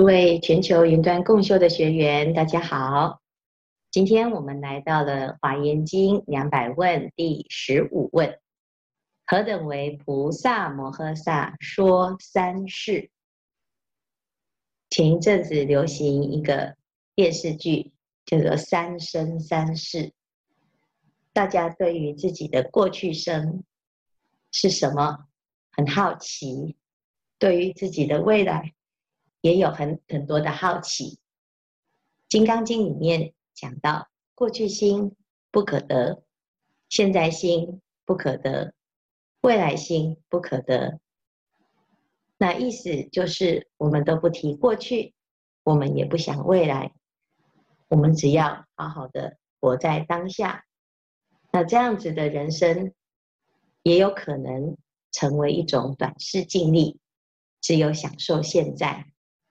诸位全球云端共修的学员，大家好。今天我们来到了《华严经》两百问第十五问：何等为菩萨摩诃萨说三世？前一阵子流行一个电视剧，叫做《三生三世》。大家对于自己的过去生是什么很好奇，对于自己的未来。也有很很多的好奇，《金刚经》里面讲到，过去心不可得，现在心不可得，未来心不可得。那意思就是，我们都不提过去，我们也不想未来，我们只要好好的活在当下。那这样子的人生，也有可能成为一种短视近利，只有享受现在。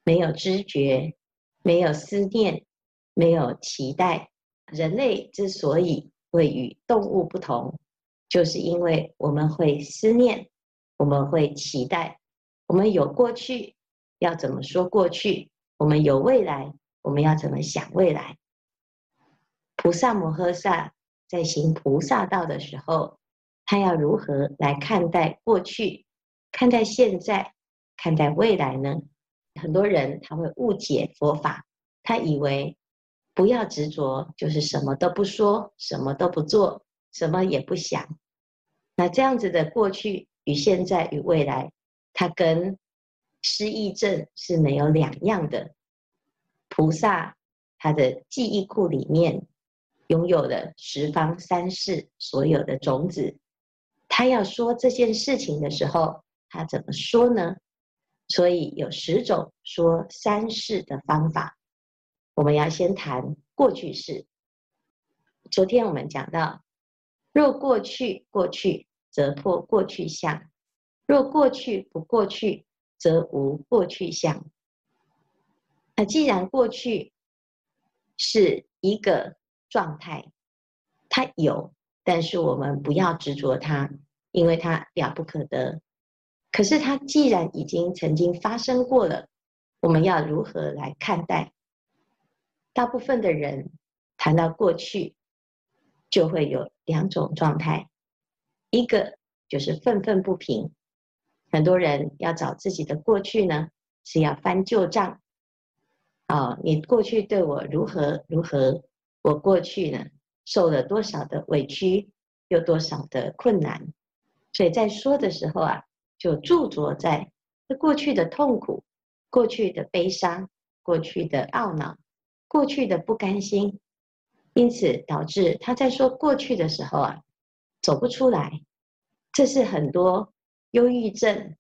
没有知觉，没有思念，没有期待。人类之所以会与动物不同，就是因为我们会思念，我们会期待，我们有过去，要怎么说过去？我们有未来，我们要怎么想未来？菩萨摩诃萨在行菩萨道的时候，他要如何来看待过去、看待现在、看待未来呢？很多人他会误解佛法，他以为不要执着，就是什么都不说，什么都不做，什么也不想。那这样子的过去与现在与未来，它跟失忆症是没有两样的。菩萨他的记忆库里面拥有的十方三世所有的种子，他要说这件事情的时候，他怎么说呢？所以有十种说三世的方法，我们要先谈过去世。昨天我们讲到，若过去过去，则破过去相；若过去不过去，则无过去相。那既然过去是一个状态，它有，但是我们不要执着它，因为它了不可得。可是它既然已经曾经发生过了，我们要如何来看待？大部分的人谈到过去，就会有两种状态，一个就是愤愤不平。很多人要找自己的过去呢，是要翻旧账。哦，你过去对我如何如何？我过去呢，受了多少的委屈，有多少的困难？所以在说的时候啊。就驻着在这过去的痛苦、过去的悲伤、过去的懊恼、过去的不甘心，因此导致他在说过去的时候啊，走不出来。这是很多忧郁症，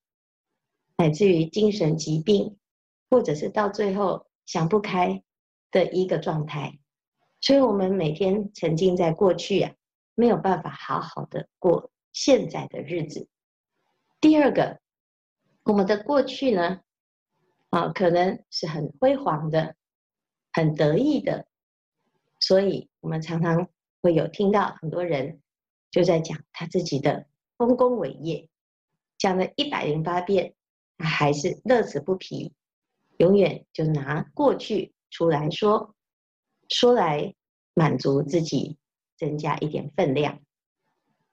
乃至于精神疾病，或者是到最后想不开的一个状态。所以，我们每天沉浸在过去啊，没有办法好好的过现在的日子。第二个，我们的过去呢，啊，可能是很辉煌的，很得意的，所以我们常常会有听到很多人就在讲他自己的丰功伟业，讲了一百零八遍，还是乐此不疲，永远就拿过去出来说，说来满足自己，增加一点分量。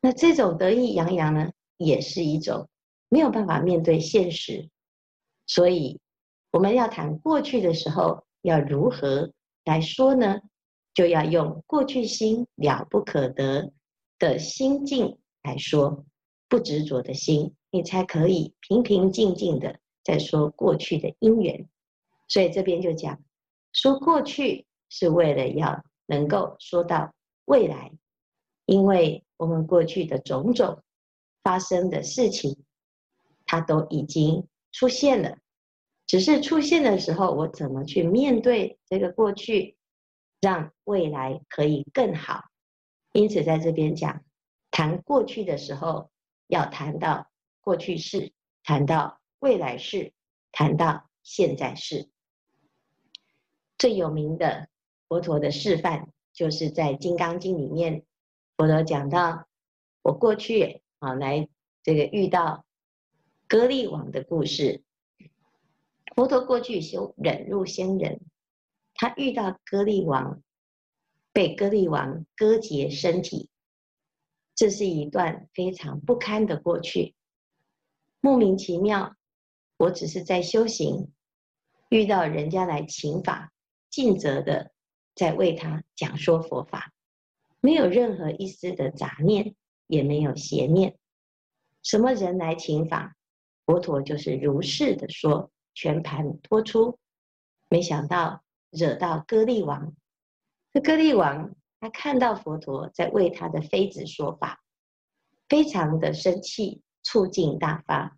那这种得意洋洋呢，也是一种。没有办法面对现实，所以我们要谈过去的时候，要如何来说呢？就要用过去心了不可得的心境来说，不执着的心，你才可以平平静静的在说过去的因缘。所以这边就讲，说过去是为了要能够说到未来，因为我们过去的种种发生的事情。它都已经出现了，只是出现的时候，我怎么去面对这个过去，让未来可以更好。因此，在这边讲谈过去的时候，要谈到过去式，谈到未来式，谈到现在式。最有名的佛陀的示范，就是在《金刚经》里面，佛陀讲到我过去啊，来这个遇到。歌利王的故事，佛陀过去修忍辱仙人，他遇到歌利王，被歌利王割截身体，这是一段非常不堪的过去。莫名其妙，我只是在修行，遇到人家来请法，尽责的在为他讲说佛法，没有任何一丝的杂念，也没有邪念。什么人来请法，佛陀就是如是的说，全盘托出。没想到惹到歌利王，这歌利王他看到佛陀在为他的妃子说法，非常的生气，醋劲大发，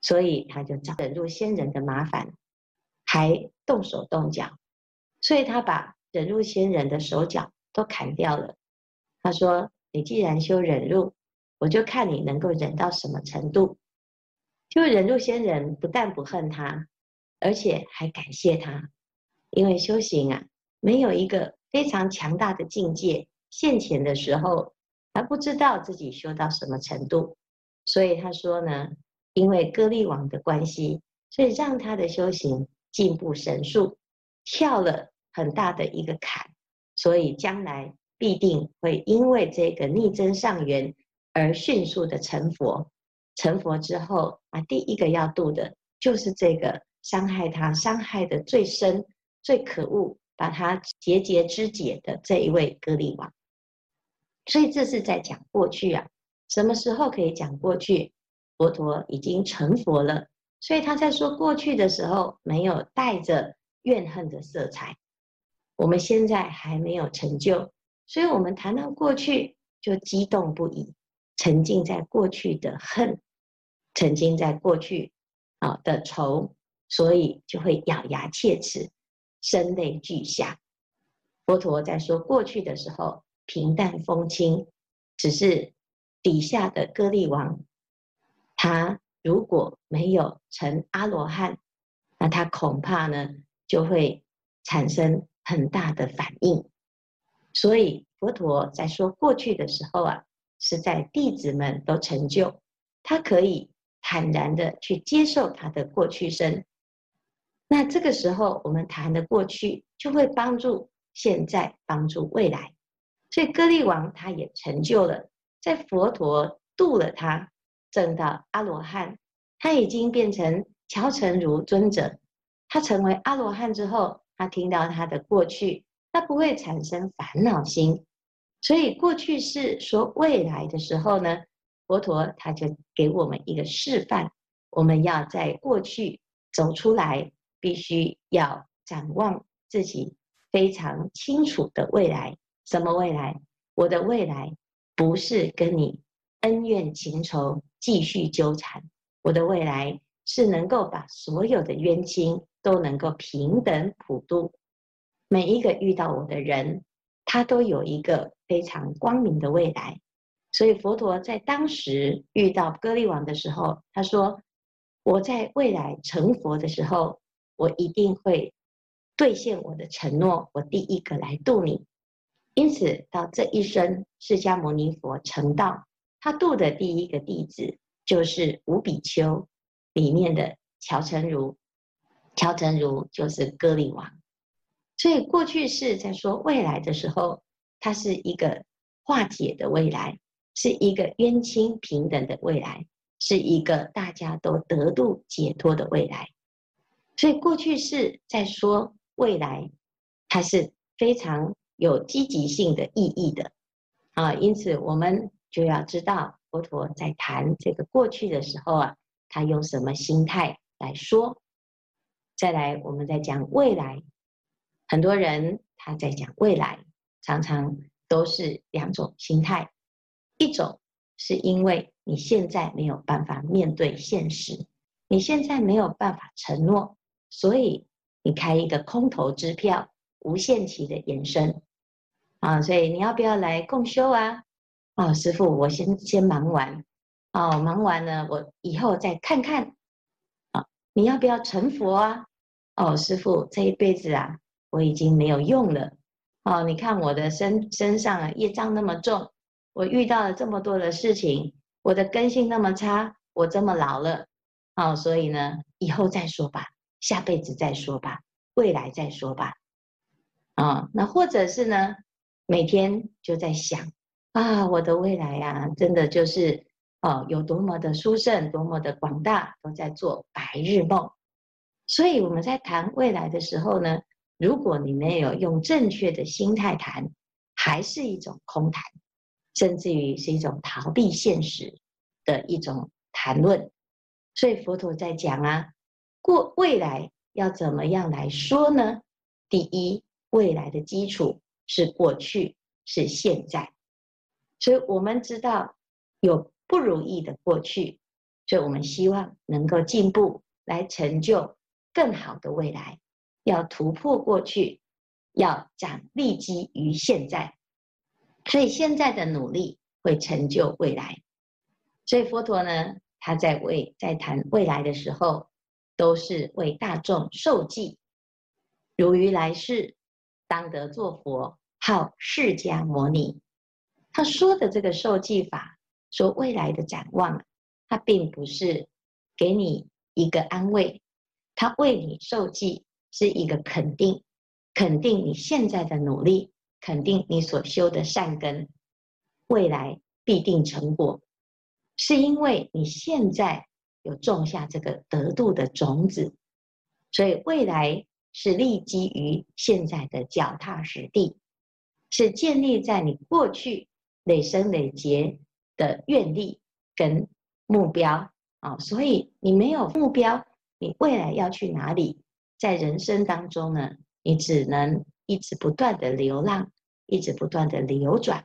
所以他就找忍辱仙人的麻烦，还动手动脚，所以他把忍辱仙人的手脚都砍掉了。他说：“你既然修忍辱。”我就看你能够忍到什么程度。就忍辱仙人不但不恨他，而且还感谢他，因为修行啊，没有一个非常强大的境界现前的时候，还不知道自己修到什么程度。所以他说呢，因为歌利王的关系，所以让他的修行进步神速，跳了很大的一个坎，所以将来必定会因为这个逆增上缘。而迅速的成佛，成佛之后啊，第一个要度的就是这个伤害他、伤害的最深、最可恶、把他节节肢解的这一位歌利王。所以这是在讲过去啊，什么时候可以讲过去？佛陀已经成佛了，所以他在说过去的时候，没有带着怨恨的色彩。我们现在还没有成就，所以我们谈到过去就激动不已。沉浸在过去的恨，曾经在过去啊的仇，所以就会咬牙切齿，声泪俱下。佛陀在说过去的时候平淡风轻，只是底下的歌利王，他如果没有成阿罗汉，那他恐怕呢就会产生很大的反应。所以佛陀在说过去的时候啊。是在弟子们都成就，他可以坦然的去接受他的过去生。那这个时候，我们谈的过去就会帮助现在，帮助未来。所以歌利王他也成就了，在佛陀度了他，证到阿罗汉，他已经变成乔成如尊者。他成为阿罗汉之后，他听到他的过去，他不会产生烦恼心。所以过去是说未来的时候呢，佛陀他就给我们一个示范，我们要在过去走出来，必须要展望自己非常清楚的未来。什么未来？我的未来不是跟你恩怨情仇继续纠缠，我的未来是能够把所有的冤亲都能够平等普度，每一个遇到我的人，他都有一个非常光明的未来，所以佛陀在当时遇到歌利王的时候，他说：“我在未来成佛的时候，我一定会兑现我的承诺，我第一个来度你。”因此，到这一生，释迦牟尼佛成道，他度的第一个弟子就是五比丘里面的乔成如，乔成如就是歌利王。所以过去是在说未来的时候，它是一个化解的未来，是一个冤亲平等的未来，是一个大家都得度解脱的未来。所以过去是在说未来，它是非常有积极性的意义的啊。因此，我们就要知道佛陀在谈这个过去的时候啊，他用什么心态来说。再来，我们再讲未来。很多人他在讲未来，常常都是两种心态，一种是因为你现在没有办法面对现实，你现在没有办法承诺，所以你开一个空头支票，无限期的延伸啊，所以你要不要来共修啊？哦，师傅，我先先忙完，哦，忙完了我以后再看看，啊，你要不要成佛啊？哦，师傅，这一辈子啊。我已经没有用了，哦，你看我的身身上啊，业障那么重，我遇到了这么多的事情，我的根性那么差，我这么老了，哦，所以呢，以后再说吧，下辈子再说吧，未来再说吧。啊，那或者是呢，每天就在想啊，我的未来呀、真的就是哦，有多么的殊胜，多么的广大，都在做白日梦。所以我们在谈未来的时候呢，如果你没有用正确的心态谈，还是一种空谈，甚至于是一种逃避现实的一种谈论。所以佛陀在讲啊，过未来要怎么样来说呢？第一，未来的基础是过去，是现在。所以我们知道有不如意的过去，所以我们希望能够进步，来成就。更好的未来，要突破过去，要展立基于现在，所以现在的努力会成就未来。所以佛陀呢，他在为在谈未来的时候，都是为大众授记。如于来世，当得作佛，号释迦牟尼。他说的这个授记法，说未来的展望，他并不是给你一个安慰。他为你授记是一个肯定，肯定你现在的努力，肯定你所修的善根，未来必定成果，是因为你现在有种下这个得度的种子，所以未来是立基于现在的脚踏实地，是建立在你过去累生累劫的愿力跟目标啊，所以你没有目标。你未来要去哪里？在人生当中呢，你只能一直不断的流浪，一直不断的流转。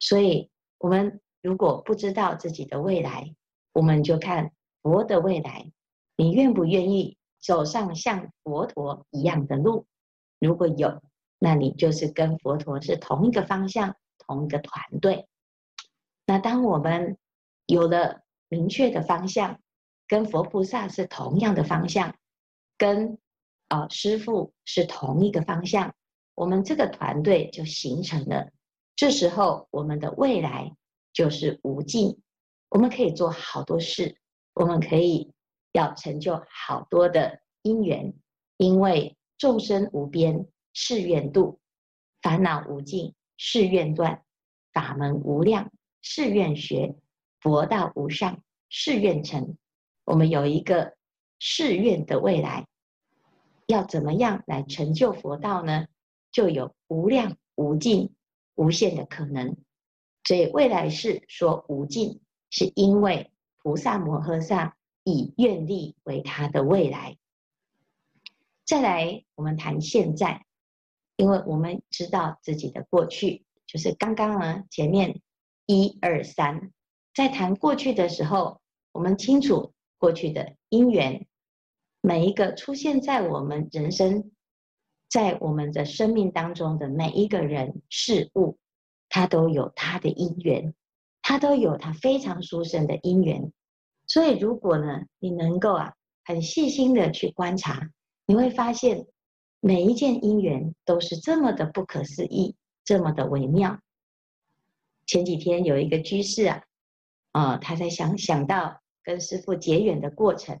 所以，我们如果不知道自己的未来，我们就看佛的未来。你愿不愿意走上像佛陀一样的路？如果有，那你就是跟佛陀是同一个方向，同一个团队。那当我们有了明确的方向，跟佛菩萨是同样的方向，跟啊、师父是同一个方向，我们这个团队就形成了。这时候，我们的未来就是无尽，我们可以做好多事，我们可以要成就好多的因缘，因为众生无边誓愿度，烦恼无尽誓愿断，法门无量誓愿学，佛道无上誓愿成。我们有一个誓愿的未来，要怎么样来成就佛道呢？就有无量无尽、无限的可能。所以未来世说无尽，是因为菩萨摩诃萨以愿力为他的未来。再来，我们谈现在，因为我们知道自己的过去，就是刚刚呢前面一二三，在谈过去的时候，我们清楚。过去的因缘，每一个出现在我们人生，在我们的生命当中的每一个人事物，它都有它的因缘，它都有它非常殊胜的因缘。所以，如果呢，你能够啊，很细心的去观察，你会发现每一件因缘都是这么的不可思议，这么的微妙。前几天有一个居士啊，呃，他在想想到。跟师父结缘的过程，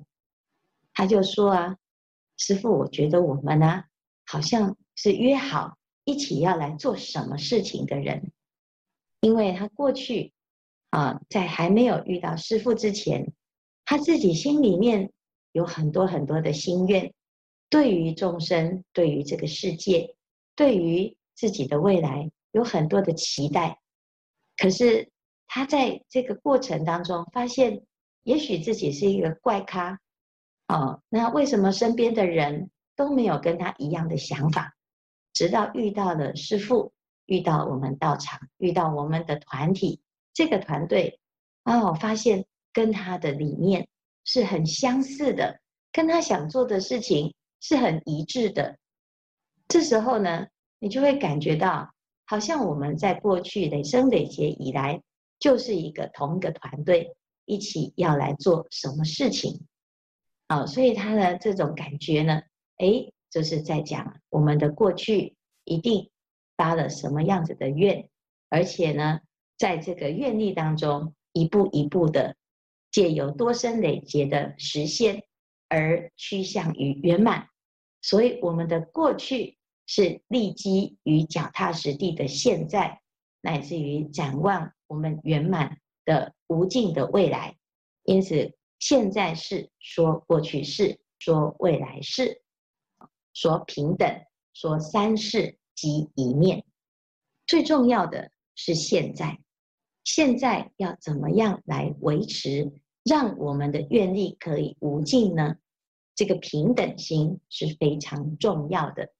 他就说啊，师父，我觉得我们呢、啊，好像是约好一起要来做什么事情的人，因为他过去啊，在还没有遇到师父之前，他自己心里面有很多很多的心愿，对于众生，对于这个世界，对于自己的未来，有很多的期待。可是他在这个过程当中发现。也许自己是一个怪咖，哦，那为什么身边的人都没有跟他一样的想法？直到遇到了师父，遇到我们道场，遇到我们的团体，这个团队，哦，发现跟他的理念是很相似的，跟他想做的事情是很一致的。这时候呢，你就会感觉到，好像我们在过去累生累劫以来，就是一个同一个团队。一起要来做什么事情？啊，所以他的这种感觉呢，诶，就是在讲我们的过去一定发了什么样子的愿，而且呢，在这个愿力当中，一步一步的借由多生累劫的实现，而趋向于圆满。所以，我们的过去是立基于脚踏实地的现在，乃至于展望我们圆满的无尽的未来。因此，现在是说过去式，说未来式，说平等，说三世即一念。最重要的是现在，现在要怎么样来维持，让我们的愿力可以无尽呢？这个平等心是非常重要的。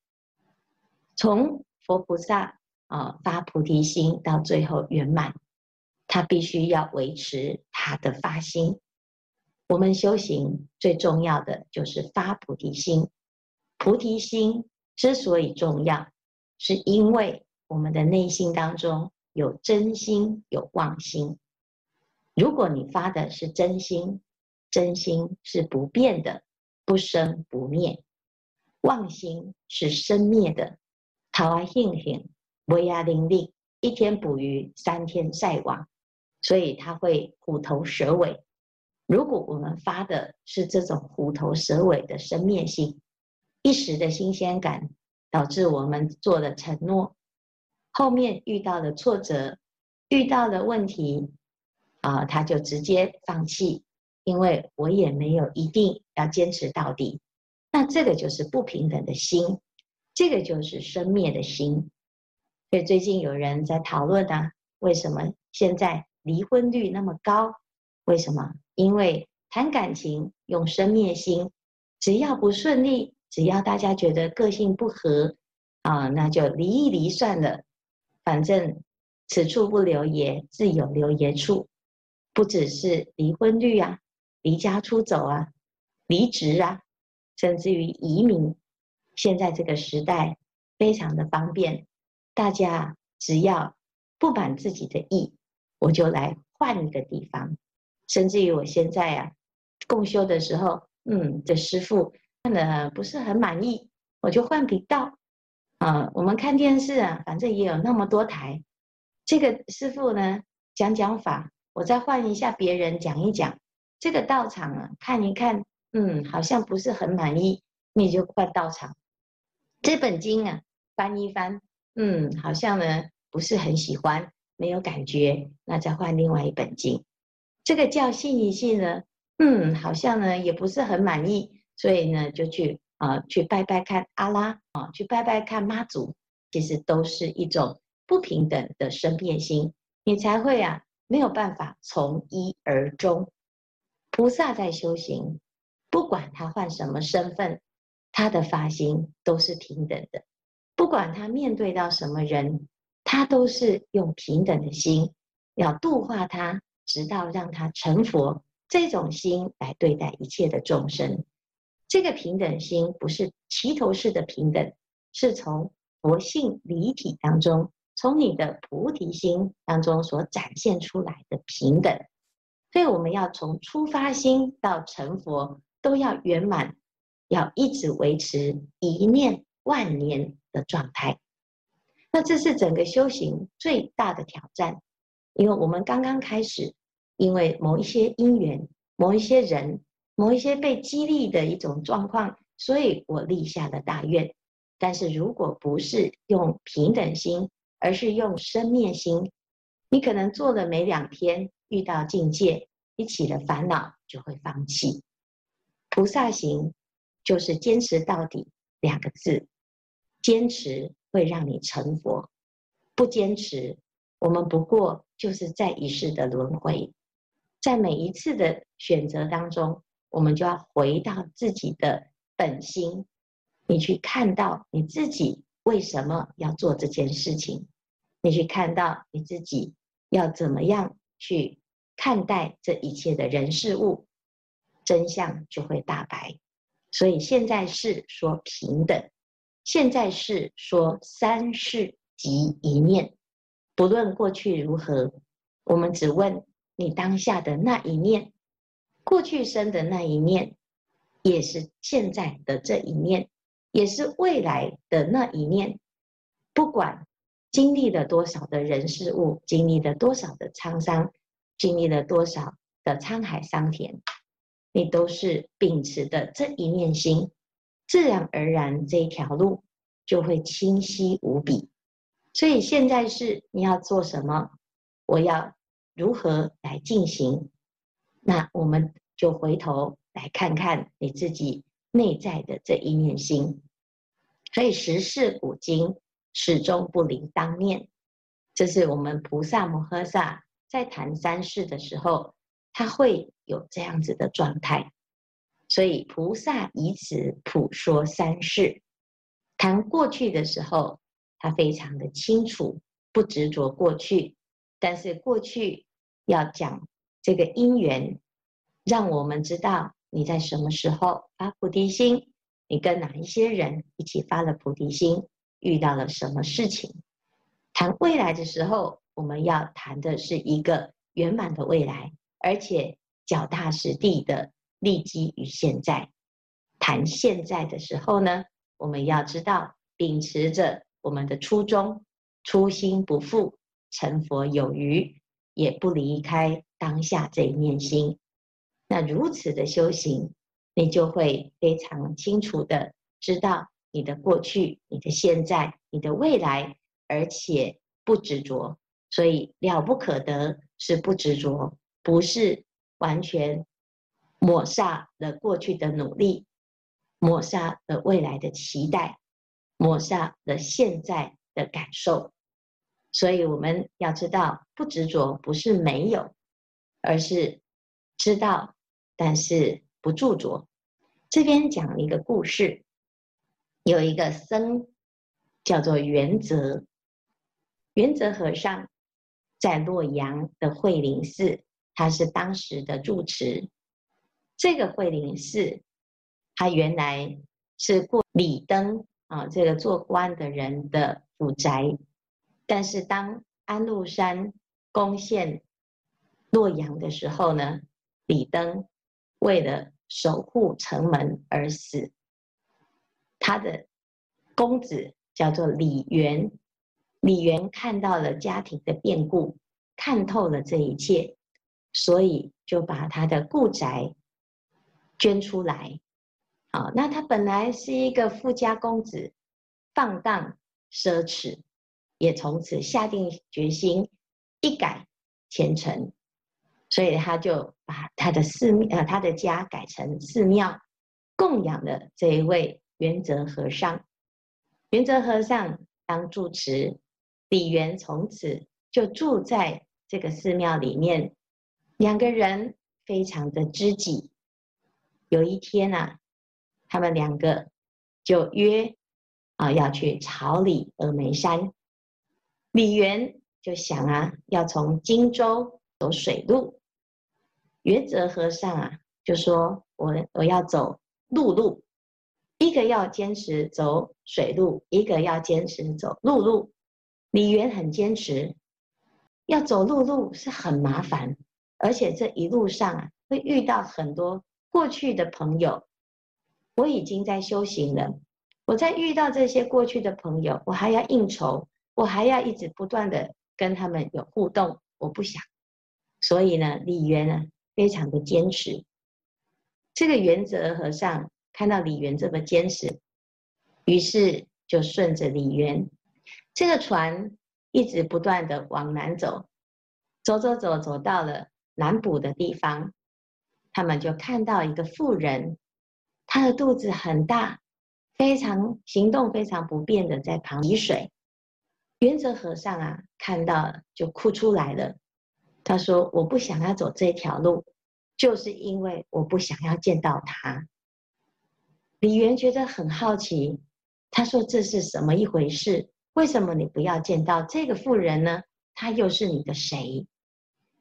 从佛菩萨啊发菩提心到最后圆满，他必须要维持他的发心。我们修行最重要的就是发菩提心。菩提心之所以重要，是因为我们的内心当中有真心有妄心。如果你发的是真心，真心是不变的。不生不灭，妄心是生灭的。桃啊，幸幸，威啊，伶俐，一天捕鱼，三天晒网，所以它会虎头蛇尾。如果我们发的是这种虎头蛇尾的生灭心，一时的新鲜感，导致我们做了承诺，后面遇到了挫折，遇到了问题，啊，他就直接放弃。因为我也没有一定要坚持到底，那这个就是不平等的心，这个就是生灭的心。所以最近有人在讨论啊，为什么现在离婚率那么高？为什么？因为谈感情用生灭心，只要不顺利，只要大家觉得个性不合啊，那就离一离算了。反正此处不留爷，自有留爷处。不只是离婚率啊。离家出走啊，离职啊，甚至于移民。现在这个时代非常的方便，大家只要不满自己的意，我就来换一个地方。甚至于我现在啊，共修的时候，嗯，这师父看的不是很满意，我就换频道。啊，我们看电视啊，反正也有那么多台。这个师傅呢，讲讲法，我再换一下别人讲一讲。这个道场啊，看一看，嗯，好像不是很满意，你就换道场。这本经啊，翻一翻，嗯，好像呢不是很喜欢，没有感觉，那再换另外一本经。这个教信一信呢，嗯，好像呢也不是很满意，所以呢就去啊、呃、去拜拜看阿拉啊，去拜拜看妈祖，其实都是一种不平等的生变心，你才会啊没有办法从一而终。菩萨在修行，不管他换什么身份，他的发心都是平等的。不管他面对到什么人，他都是用平等的心，要度化他，直到让他成佛。这种心来对待一切的众生，这个平等心不是齐头式的平等，是从佛性离体当中，从你的菩提心当中所展现出来的平等。所以我们要从出发心到成佛，都要圆满，要一直维持一念万年的状态。那这是整个修行最大的挑战，因为我们刚刚开始，因为某一些因缘、某一些人、某一些被激励的一种状况，所以我立下了大愿。但是如果不是用平等心，而是用生灭心，你可能做了没两天。遇到境界，一起了烦恼就会放弃。菩萨行就是坚持到底两个字，坚持会让你成佛，不坚持，我们不过就是在一世的轮回，在每一次的选择当中，我们就要回到自己的本心，你去看到你自己为什么要做这件事情，你去看到你自己要怎么样去。看待这一切的人事物，真相就会大白。所以现在是说平等，现在是说三世即一念。不论过去如何，我们只问你当下的那一念，过去生的那一念，也是现在的这一念，也是未来的那一念。不管经历了多少的人事物，经历了多少的沧桑。经历了多少的沧海桑田，你都是秉持的这一念心，自然而然这一条路就会清晰无比。所以现在是你要做什么？我要如何来进行？那我们就回头来看看你自己内在的这一念心。所以十世古今始终不离当念，这是我们菩萨摩诃萨在谈三世的时候，他会有这样子的状态。所以菩萨以此普说三世，谈过去的时候，他非常的清楚，不执着过去，但是过去要讲这个因缘，让我们知道你在什么时候发菩提心。你跟哪一些人一起发了菩提心？遇到了什么事情？谈未来的时候，我们要谈的是一个圆满的未来，而且脚踏实地的立基于现在。谈现在的时候呢，我们要知道秉持着我们的初衷，初心不负，成佛有余，也不离开当下这一念心。那如此的修行。你就会非常清楚的知道你的过去、你的现在、你的未来，而且不执着。所以了不可得是不执着，不是完全抹杀了过去的努力，抹杀了未来的期待，抹杀了现在的感受。所以我们要知道，不执着不是没有，而是知道，但是。不著着，这边讲一个故事，有一个僧叫做圆泽，圆泽和尚在洛阳的慧林寺，他是当时的住持。这个慧林寺，他原来是过李登啊这个做官的人的府宅，但是当安禄山攻陷洛阳的时候呢，李登为了守护城门而死，他的公子叫做李元。李元看到了家庭的变故，看透了这一切，所以就把他的故宅捐出来。好，那他本来是一个富家公子，放荡奢侈，也从此下定决心一改前程。所以他就把他的寺庙，呃，他的家改成寺庙，供养了这一位圆泽和尚。圆泽和尚当住持，李元从此就住在这个寺庙里面，两个人非常的知己。有一天啊，他们两个就约啊要去朝礼峨眉山。李元就想啊，要从荆州走水路。圆泽和尚啊，就说我我要走陆路，一个要坚持走水路，一个要坚持走陆路。李元很坚持，要走陆路是很麻烦，而且这一路上啊会遇到很多过去的朋友。我已经在修行了，我在遇到这些过去的朋友，我还要应酬，我还要一直不断的跟他们有互动，我不想。所以呢，李元呢。非常的坚持，这个原则和尚看到李元这么坚持，于是就顺着李元，这个船一直不断的往南走，走走走走到了南浦的地方，他们就看到一个妇人，她的肚子很大，非常行动非常不便的在旁汲水，原则和尚啊看到了就哭出来了。他说：“我不想要走这条路，就是因为我不想要见到他。”李元觉得很好奇，他说：“这是什么一回事？为什么你不要见到这个妇人呢？她又是你的谁？”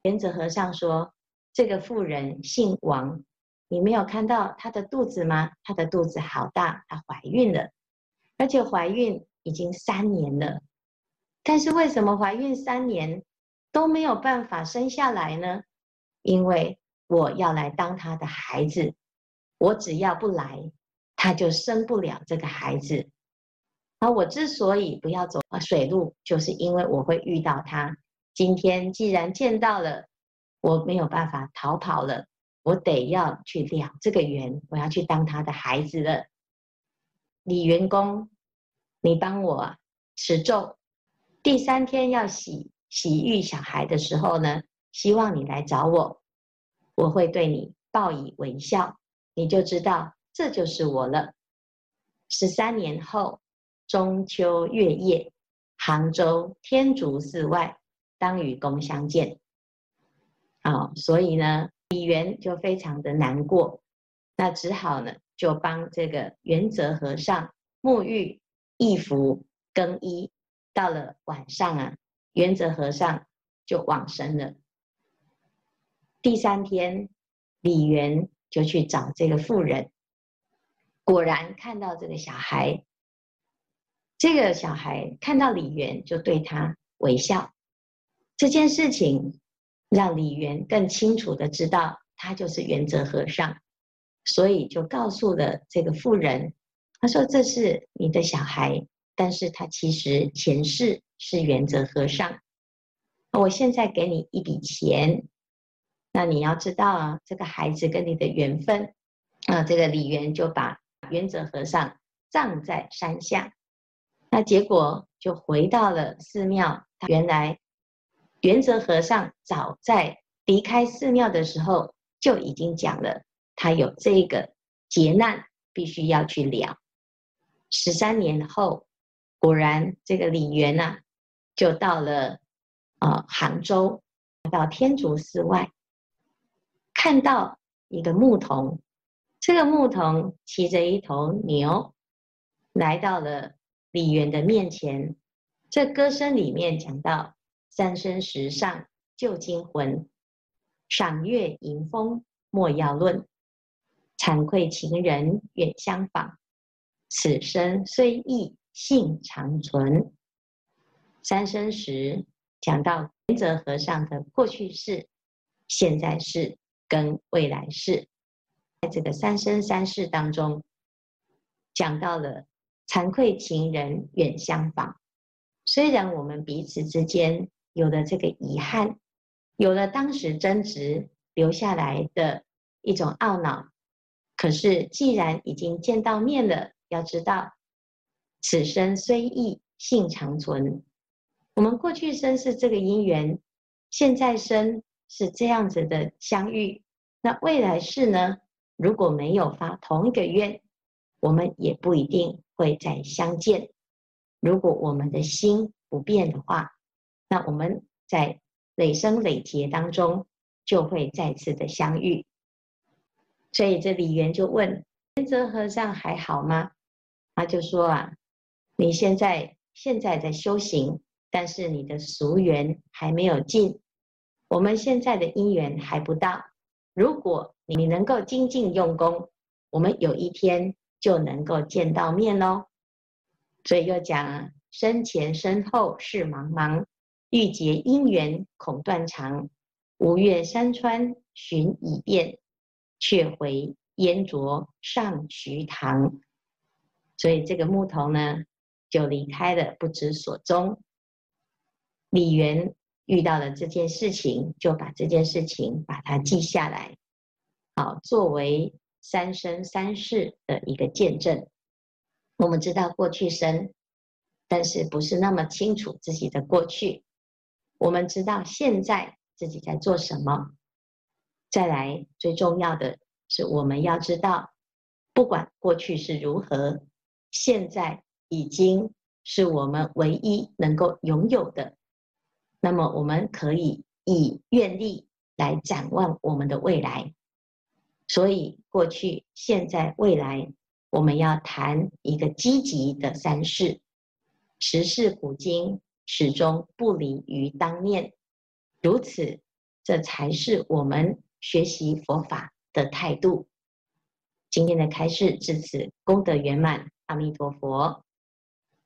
圆泽和尚说：“这个妇人姓王，你没有看到她的肚子吗？她的肚子好大，她怀孕了，而且怀孕已经三年了。但是为什么怀孕三年？”都没有办法生下来呢，因为我要来当他的孩子，我只要不来，他就生不了这个孩子。而我之所以不要走水路，就是因为我会遇到他。今天既然见到了，我没有办法逃跑了，我得要去了这个缘，我要去当他的孩子了。李员工，你帮我持咒，第三天要洗洗浴小孩的时候呢，希望你来找我，我会对你报以微笑，你就知道这就是我了。十三年后，中秋月夜，杭州天竺寺外，当与公相见。啊，所以呢，李渊就非常的难过，那只好呢，就帮这个元泽和尚沐浴、易服、更衣。到了晚上啊，元泽和尚就往生了。第三天，李渊就去找这个妇人，果然看到这个小孩。这个小孩看到李渊，就对他微笑。这件事情。让李渊更清楚的知道，他就是元泽和尚，所以就告诉了这个妇人，他说：“这是你的小孩，但是他其实前世是元泽和尚。我现在给你一笔钱，那你要知道啊，这个孩子跟你的缘分。”啊，这个李渊就把元泽和尚葬在山下，那结果就回到了寺庙，他原来。元泽和尚早在离开寺庙的时候就已经讲了，他有这个劫难必须要去了。十三年后，果然这个李渊呐，就到了啊、呃、杭州，到天竺寺外，看到一个牧童，这个牧童骑着一头牛，来到了李元的面前。这歌声里面讲到。三生石上旧金魂，赏月迎风莫要论。惭愧情人远相访，此生虽异性长存。三生石讲到元泽和尚的过去式、现在式跟未来式，在这个三生三世当中，讲到了惭愧情人远相逢。虽然我们彼此之间，有了这个遗憾，有了当时争执留下来的一种懊恼。可是既然已经见到面了，要知道此生虽异，性长存。我们过去生是这个因缘，现在生是这样子的相遇。那未来世呢？如果没有发同一个愿，我们也不一定会再相见。如果我们的心不变的话。那我们在累生累劫当中就会再次的相遇，所以这李渊就问天泽和尚还好吗？他就说啊，你现在现在在修行，但是你的俗缘还没有尽，我们现在的因缘还不到。如果你能够精进用功，我们有一天就能够见到面喽。所以又讲啊，身前身后事茫茫。欲结因缘恐断肠，吴越山川寻已遍，却回烟浊上瞿塘。所以这个牧童呢，就离开了，不知所踪。李渊遇到了这件事情，就把这件事情把它记下来，好作为三生三世的一个见证。我们知道过去生，但是不是那么清楚自己的过去。我们知道现在自己在做什么，再来最重要的是，我们要知道，不管过去是如何，现在已经是我们唯一能够拥有的。那么，我们可以以愿力来展望我们的未来。所以，过去、现在、未来，我们要谈一个积极的三世，时事古今。始终不离于当念，如此，这才是我们学习佛法的态度。今天的开示至此功德圆满，阿弥陀佛。